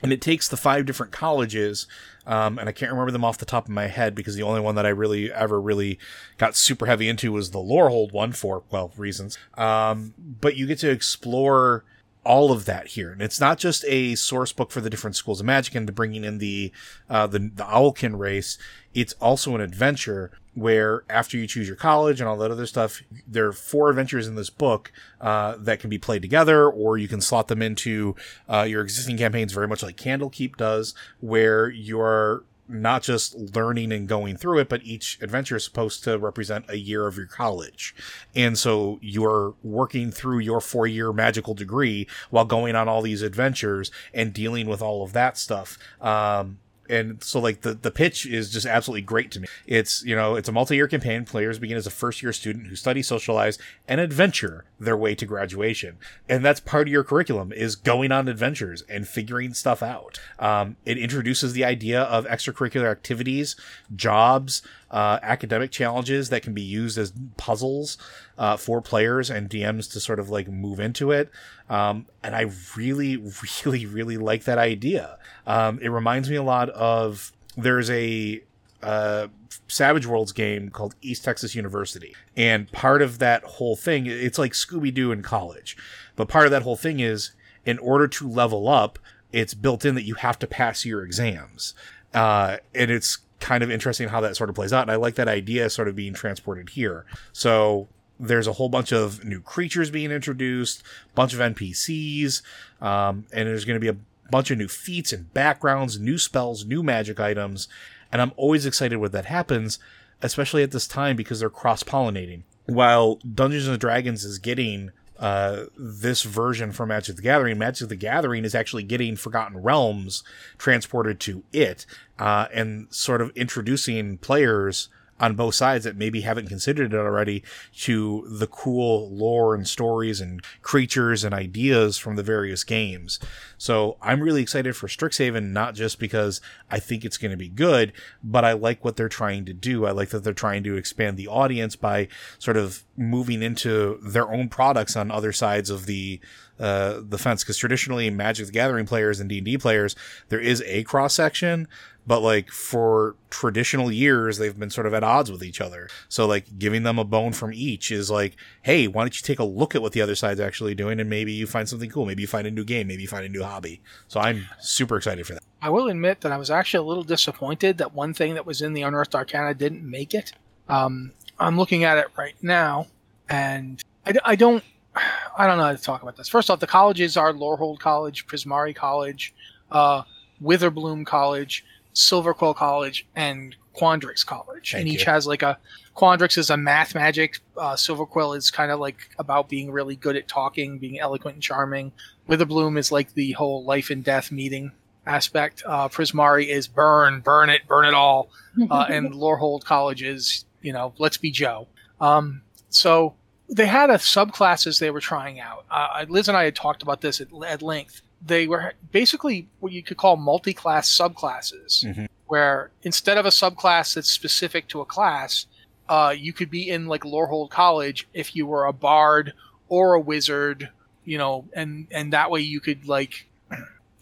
and it takes the five different colleges. Um, and I can't remember them off the top of my head because the only one that I really ever really got super heavy into was the Lorehold one for well reasons. Um, but you get to explore all of that here. And it's not just a source book for the different schools of magic and bringing in the, uh, the, the Owlkin race. It's also an adventure where after you choose your college and all that other stuff, there are four adventures in this book, uh, that can be played together or you can slot them into, uh, your existing campaigns very much like Candlekeep does, where you're, not just learning and going through it, but each adventure is supposed to represent a year of your college. And so you're working through your four year magical degree while going on all these adventures and dealing with all of that stuff. Um, and so like the the pitch is just absolutely great to me. It's you know it's a multi-year campaign. Players begin as a first-year student who study, socialize, and adventure their way to graduation, and that's part of your curriculum is going on adventures and figuring stuff out. Um, it introduces the idea of extracurricular activities, jobs, uh, academic challenges that can be used as puzzles uh, for players and DMs to sort of like move into it. Um, and I really, really, really like that idea. Um, it reminds me a lot of there's a uh, Savage Worlds game called East Texas University. And part of that whole thing, it's like Scooby Doo in college. But part of that whole thing is in order to level up, it's built in that you have to pass your exams. Uh, and it's kind of interesting how that sort of plays out. And I like that idea sort of being transported here. So there's a whole bunch of new creatures being introduced, bunch of NPCs, um, and there's going to be a bunch of new feats and backgrounds, new spells, new magic items. And I'm always excited when that happens, especially at this time because they're cross pollinating. While Dungeons and Dragons is getting uh, this version from Magic the Gathering. Magic the Gathering is actually getting Forgotten Realms transported to it, uh, and sort of introducing players on both sides that maybe haven't considered it already to the cool lore and stories and creatures and ideas from the various games. So I'm really excited for Strixhaven, not just because I think it's going to be good, but I like what they're trying to do. I like that they're trying to expand the audience by sort of moving into their own products on other sides of the uh, the fence because traditionally Magic the Gathering players and D and D players there is a cross section, but like for traditional years they've been sort of at odds with each other. So like giving them a bone from each is like, hey, why don't you take a look at what the other side's actually doing and maybe you find something cool, maybe you find a new game, maybe you find a new hobby. So I'm super excited for that. I will admit that I was actually a little disappointed that one thing that was in the Unearthed Arcana didn't make it. Um, I'm looking at it right now, and I, I don't I don't know how to talk about this. First off, the colleges are Lorehold College, Prismari College, uh, Witherbloom College, Silverquill College, and Quandrix College, Thank and each you. has like a Quandrix is a math magic. Uh, Silverquill is kind of like about being really good at talking, being eloquent and charming. Witherbloom is like the whole life and death meeting aspect. Uh, Prismari is burn, burn it, burn it all, uh, and Lorehold College is you know let's be Joe. Um, so they had a subclasses they were trying out. Uh, Liz and I had talked about this at, at length. They were basically what you could call multi-class subclasses, Mhm. where instead of a subclass that's specific to a class, uh, you could be in like Lorehold College if you were a bard or a wizard, you know, and and that way you could like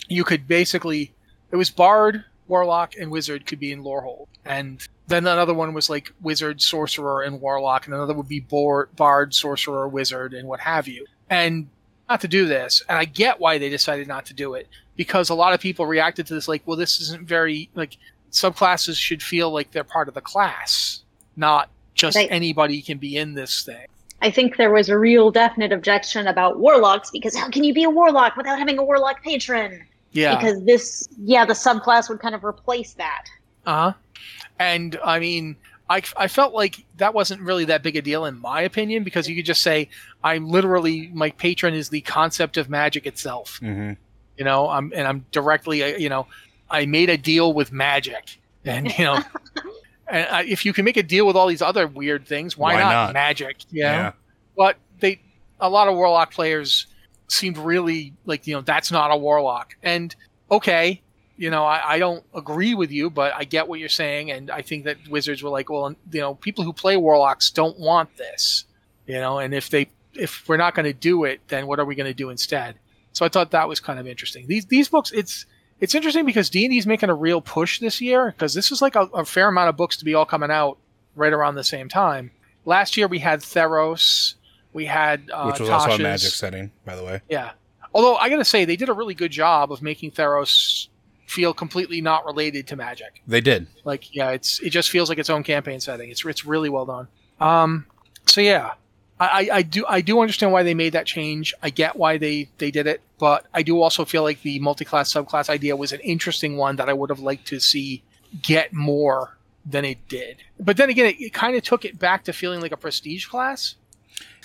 you could basically it was bard, warlock, and wizard could be in Lorehold, and then another one was like wizard, sorcerer, and warlock, and another would be board, bard, sorcerer, wizard, and what have you. And not to do this, and I get why they decided not to do it because a lot of people reacted to this like, well, this isn't very like subclasses should feel like they're part of the class, not just Right. anybody can be in this thing. I think there was a real definite objection about warlocks because how can you be a warlock without having a warlock patron? Yeah. Because this, yeah, the subclass would kind of replace that. Uh huh. And I mean, I, I felt like that wasn't really that big a deal in my opinion because you could just say I'm literally my patron is the concept of magic itself. Mm-hmm. You know, I'm and I'm directly uh, you know I made a deal with magic, and you know, and I, if you can make a deal with all these other weird things, why, Why not, not? magic? You know? Yeah. But they a lot of warlock players seemed really like you know that's not a warlock, and okay, you know, I, I don't agree with you, but I get what you're saying, and I think that wizards were like, well, you know, people who play warlocks don't want this, you know, and if they if we're not going to do it, then what are we going to do instead? So I thought that was kind of interesting. These these books, it's it's interesting because D and D is making a real push this year because this is like a, a fair amount of books to be all coming out right around the same time. Last year we had Theros, we had uh, Which was also a magic setting, by the way. yeah. Although I got to say they did a really good job of making Theros feel completely not related to magic. They did. Like yeah, it's it just feels like its own campaign setting. It's it's really well done. Um, so yeah, I, I, I do I do understand why they made that change. I get why they they did it, but I do also feel like the multi-class subclass idea was an interesting one that I would have liked to see get more than it did. But then again, it, it kind of took it back to feeling like a prestige class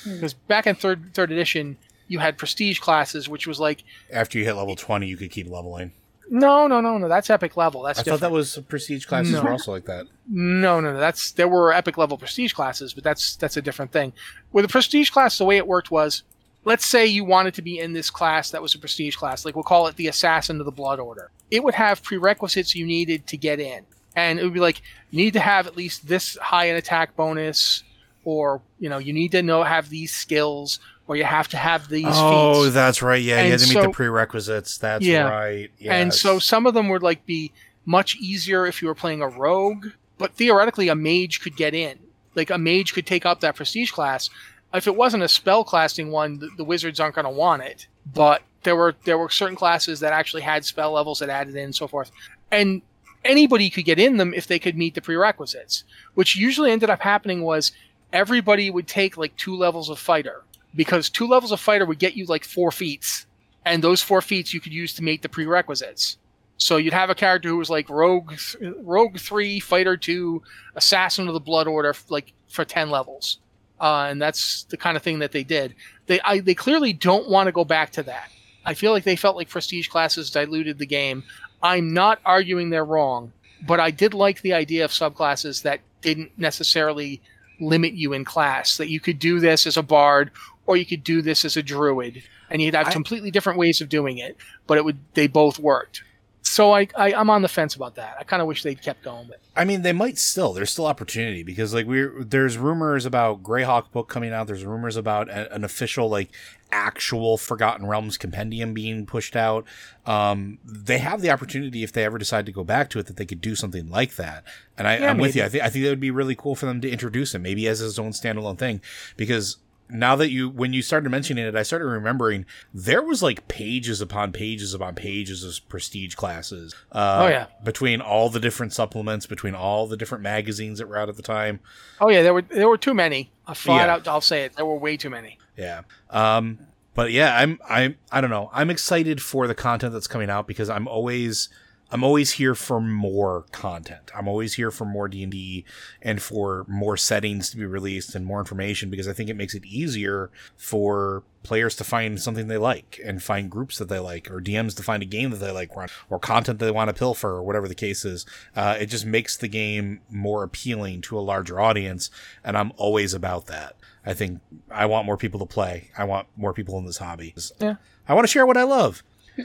Hmm. because back in third third edition. You had prestige classes, which was like After you hit level 20, you could keep leveling. No, no, no, no. That's epic level. That's I different. thought that was prestige classes No. were also like that. No, no, no. That's there were epic level prestige classes, but that's that's a different thing. With a prestige class, the way it worked was, let's say you wanted to be in this class that was a prestige class, like we'll call it the Assassin of the Blood Order. It would have prerequisites you needed to get in, and it would be like you need to have at least this high an attack bonus, or you know you need to know have these skills, or you have to have these Oh, feats. that's right. Yeah, you And had to meet so- the prerequisites. That's Yeah. right. And so some of them would like be much easier if you were playing a rogue, but theoretically a mage could get in. Like a mage could take up that prestige class. If it wasn't a spell casting one, the, the wizards aren't going to want it. But there were there were certain classes that actually had spell levels that added in and so forth. And anybody could get in them if they could meet the prerequisites. Which usually ended up happening was everybody would take like two levels of fighter because two levels of fighter would get you like four feats and those four feats you could use to make the prerequisites. So you'd have a character who was like rogue, rogue three, fighter two, assassin of the blood order, like for ten levels, uh, and that's the kind of thing that they did. They I, they clearly don't want to go back to that. I feel like they felt like prestige classes diluted the game. I'm not arguing they're wrong, but I did like the idea of subclasses that didn't necessarily limit you in class. That you could do this as a bard, or you could do this as a druid, and you'd have I- completely different ways of doing it. But it would they both worked. So I, I I'm on the fence about that. I kind of wish they'd kept going it. I mean, they might still. There's still opportunity because, like, we're there's rumors about Greyhawk book coming out. There's rumors about a, an official, like, actual Forgotten Realms compendium being pushed out. Um, they have the opportunity if they ever decide to go back to it that they could do something like that. And I, Yeah, I'm with you. I think I think that would be really cool for them to introduce him, maybe as his own standalone thing, because. Now that you, when you started mentioning it, I started remembering there was like pages upon pages upon pages of prestige classes. Uh, Oh, yeah. between all the different supplements, between all the different magazines that were out at the time. Oh yeah, there were there were too many. I flat Yeah. out, I'll say it. There were way too many. Yeah. Um, but yeah, I'm I'm I don't know. I'm excited for the content that's coming out because I'm always I'm always here for more content. I'm always here for more D&D and for more settings to be released and more information because I think it makes it easier for players to find something they like and find groups that they like or DMs to find a game that they like or, or content that they want to pilfer or whatever the case is. Uh, it just makes the game more appealing to a larger audience and I'm always about that. I think I want more people to play. I want more people in this hobby. Yeah. I want to share what I love.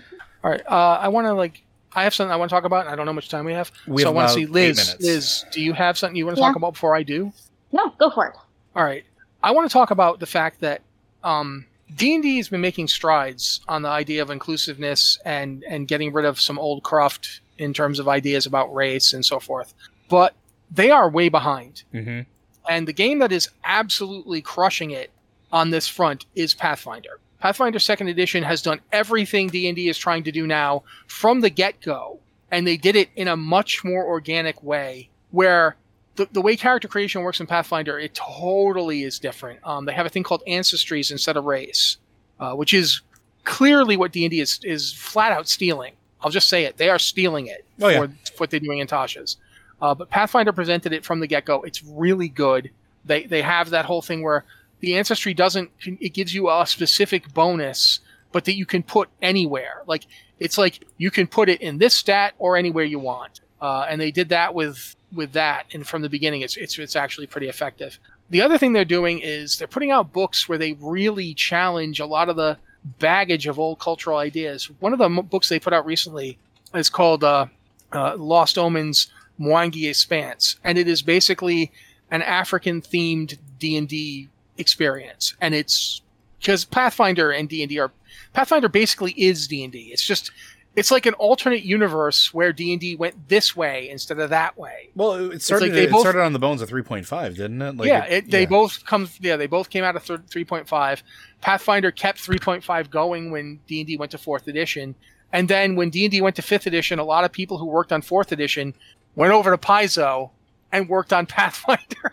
All right, uh, I want to like. I have something I want to talk about. and I don't know how much time we have. We so have I want to see Liz. Liz, do you have something you want to Yeah. talk about before I do? No, go for it. All right. I want to talk about the fact that um, D&D has been making strides on the idea of inclusiveness and and getting rid of some old cruft in terms of ideas about race and so forth. But they are way behind. Mm-hmm. And the game that is absolutely crushing it on this front is Pathfinder. Pathfinder Second Edition has done everything D&D is trying to do now from the get-go, and they did it in a much more organic way where the, the way character creation works in Pathfinder, it totally is different. Um, they have a thing called ancestries instead of race, uh, which is clearly what D&D is, is flat out stealing. I'll just say it. They are stealing it Oh, yeah. for what they're doing in Tasha's. Uh, but Pathfinder presented it from the get go. It's really good. They they have that whole thing where the ancestry doesn't. It gives you a specific bonus, but that you can put anywhere. Like it's like you can put it in this stat or anywhere you want. Uh, and they did that with with that, and from the beginning, it's it's it's actually pretty effective. The other thing they're doing is they're putting out books where they really challenge a lot of the baggage of old cultural ideas. One of the m- books they put out recently is called uh, uh, Lost Omens Mwangi Expanse, and it is basically an African themed D and D experience, and it's because Pathfinder and D and D are Pathfinder basically is D and D. It's just it's like an alternate universe where D and D went this way instead of that way. Well, it started. like they it both- started on the bones of three point five, didn't it? Like yeah, it, they both come. Yeah, they both came out of three point five. Pathfinder kept three point five going when D and D went to fourth edition, and then when D and D went to fifth edition, a lot of people who worked on fourth edition went over to Paizo and worked on Pathfinder.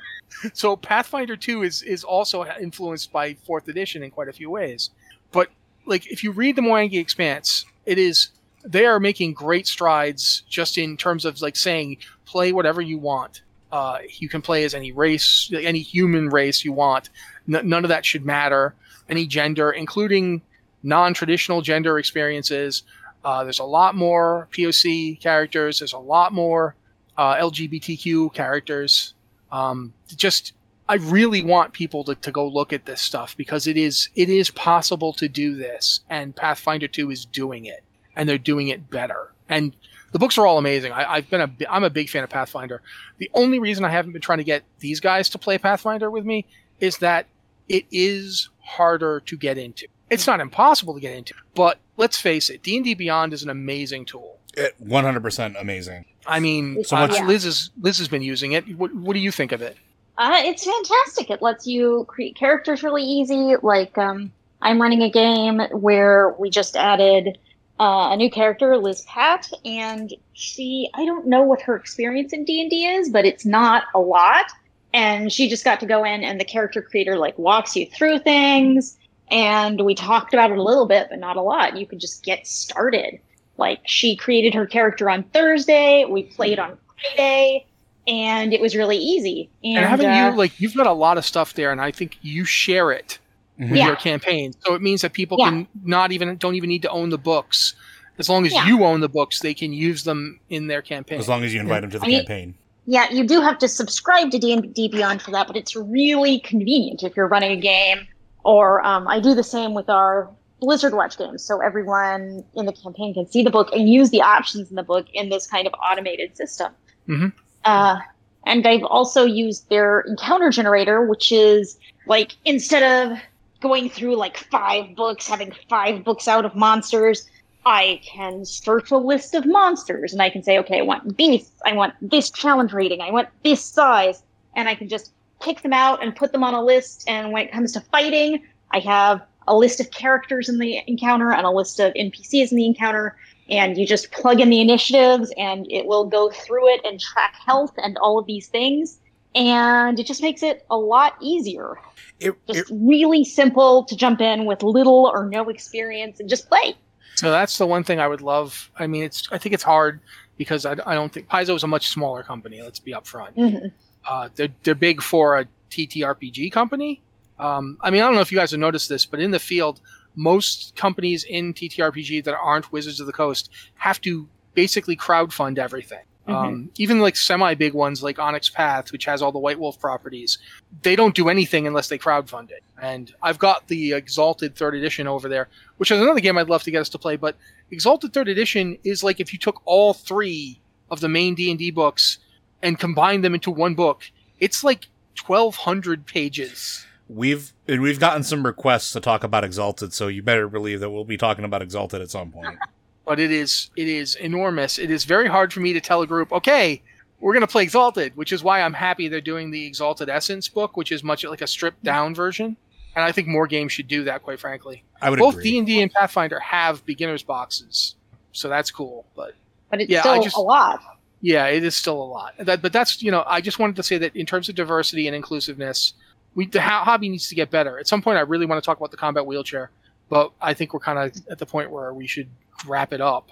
So Pathfinder two is is also influenced by fourth edition in quite a few ways. But like if you read the Mwangi Expanse, it is they are making great strides just in terms of like saying play whatever you want. Uh, you can play as any race, any human race you want. N- none of that should matter. Any gender, including non-traditional gender experiences. Uh, there's a lot more POC characters. There's a lot more uh, LGBTQ characters. Um, just, I really want people to, to go look at this stuff because it is it is possible to do this, and Pathfinder 2 is doing it, and they're doing it better. And the books are all amazing. I, I've been a I'm a big fan of Pathfinder. The only reason I haven't been trying to get these guys to play Pathfinder with me is that it is harder to get into. It's not impossible to get into, but let's face it, D&D Beyond is an amazing tool. It, one hundred percent amazing. I mean, So uh, much- Liz is Liz has been using it. What, what do you think of it? Uh, it's fantastic. It lets you create characters really easy. Like, um, I'm running a game where we just added uh, a new character, Liz Pat, and she, I don't know what her experience in D&D is, but it's not a lot. And she just got to go in and the character creator like walks you through things. And we talked about it a little bit, but not a lot. You can just get started. Like she created her character on Thursday. We played on Friday and it was really easy. And, And, haven't uh, you like you've got a lot of stuff there, and I think you share it with Mhm. Yeah. your campaign. So it means that people Yeah. can not even don't even need to own the books. As long as Yeah. you own the books, they can use them in their campaign. As long as you invite them to the I mean- campaign. Yeah, you do have to subscribe to D&D Beyond for that, but it's really convenient if you're running a game. Or um, I do the same with our Blizzard Watch games, so everyone in the campaign can see the book and use the options in the book in this kind of automated system. Mhm. Uh, and I've also used their encounter generator, which is like instead of going through like five books, having five books out of monsters, I can search a list of monsters and I can say, okay, I want these, I want this challenge rating, I want this size, and I can just pick them out and put them on a list. And when it comes to fighting, I have a list of characters in the encounter and a list of NPCs in the encounter. And you just plug in the initiatives and it will go through it and track health and all of these things. And it just makes it a lot easier. It, it, Just really simple to jump in with little or no experience and just play. So that's the one thing I would love. I mean, it's I think it's hard because I, I don't think Paizo is a much smaller company. Let's be upfront. Mhm. Uh, they're they're big for a TTRPG company. Um, I mean, I don't know if you guys have noticed this, but in the field, most companies in TTRPG that aren't Wizards of the Coast have to basically crowdfund everything. Um, even like semi big ones like Onyx Path, which has all the White Wolf properties, they don't do anything unless they crowdfund it. And I've got the Exalted Third Edition over there, which is another game I'd love to get us to play. But Exalted Third Edition is like if you took all three of the main D and D books and combined them into one book. It's like twelve hundred pages. We've and we've gotten some requests to talk about Exalted, so you better believe that we'll be talking about Exalted at some point. but it is it is enormous. It is very hard for me to tell a group, okay, we're going to play Exalted, which is why I'm happy they're doing the Exalted Essence book, which is much like a stripped down version. And I think more games should do that, quite frankly. I would Both. D and D and Pathfinder have beginners boxes, so that's cool. But But it's Yeah, I still just- a lot. yeah, it is still a lot. That, but that's you know, I just wanted to say that in terms of diversity and inclusiveness, we the ho- hobby needs to get better. At some point, I really want to talk about the combat wheelchair, but I think we're kind of at the point where we should wrap it up.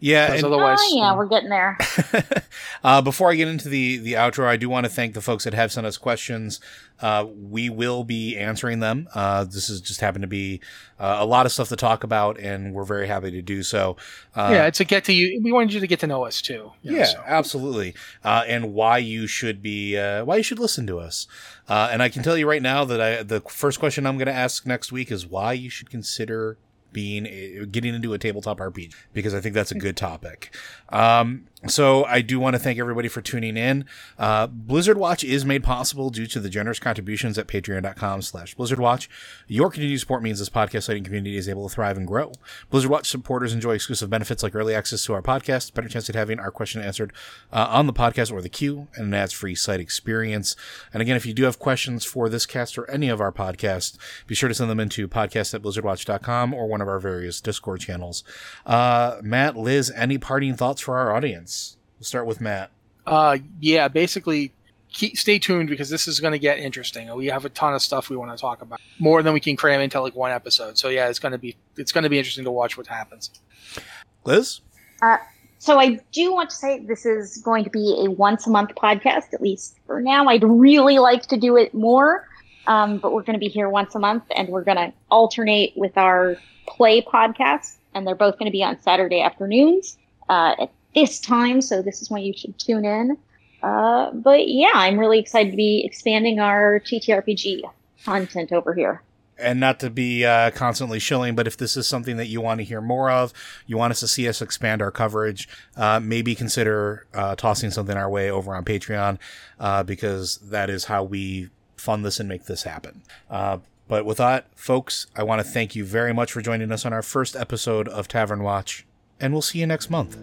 Yeah, and, otherwise, oh, yeah, we're getting there. uh, before I get into the the outro, I do want to thank the folks that have sent us questions. Uh, we will be answering them. Uh, this has just happened to be uh, a lot of stuff to talk about, and we're very happy to do so. Uh, yeah, it's a get to you. We wanted you to get to know us too. you know, yeah, so. absolutely. Uh, and why you should be, uh, why you should listen to us. Uh, and I can tell you right now that I, the first question I'm going to ask next week is why you should consider being getting into a tabletop RPG because I think that's a good topic. Um, so I do want to thank everybody for tuning in. Uh, Blizzard Watch is made possible due to the generous contributions at patreon.com slash Blizzard Watch. Your continued support means this podcast lighting community is able to thrive and grow. Blizzard Watch supporters enjoy exclusive benefits like early access to our podcast, better chance at having our question answered uh, on the podcast or the queue, and an ads-free site experience. And again, if you do have questions for this cast or any of our podcasts, be sure to send them into podcast at blizzardwatch.com or one of our various Discord channels. Uh, Matt, Liz, any parting thoughts for our audience? We'll start with Matt. Uh, yeah, basically, keep, stay tuned because this is going to get interesting. We have a ton of stuff we want to talk about, more than we can cram into like one episode. So yeah, it's going to be it's going to be interesting to watch what happens. Liz? Uh, so I do want to say this is going to be a once a month podcast, at least for now. I'd really like to do it more, um, but we're going to be here once a month, and we're going to alternate with our play podcast, and they're both going to be on Saturday afternoons uh, at this time. So this is when you should tune in. Uh, but yeah, I'm really excited to be expanding our TTRPG content over here and not to be uh, constantly shilling, but if this is something that you want to hear more of, you want us to see us expand our coverage, uh, maybe consider uh, tossing something our way over on Patreon, uh, because that is how we fund this and make this happen. Uh, but with that, folks, I want to thank you very much for joining us on our first episode of Tavern Watch, and we'll see you next month.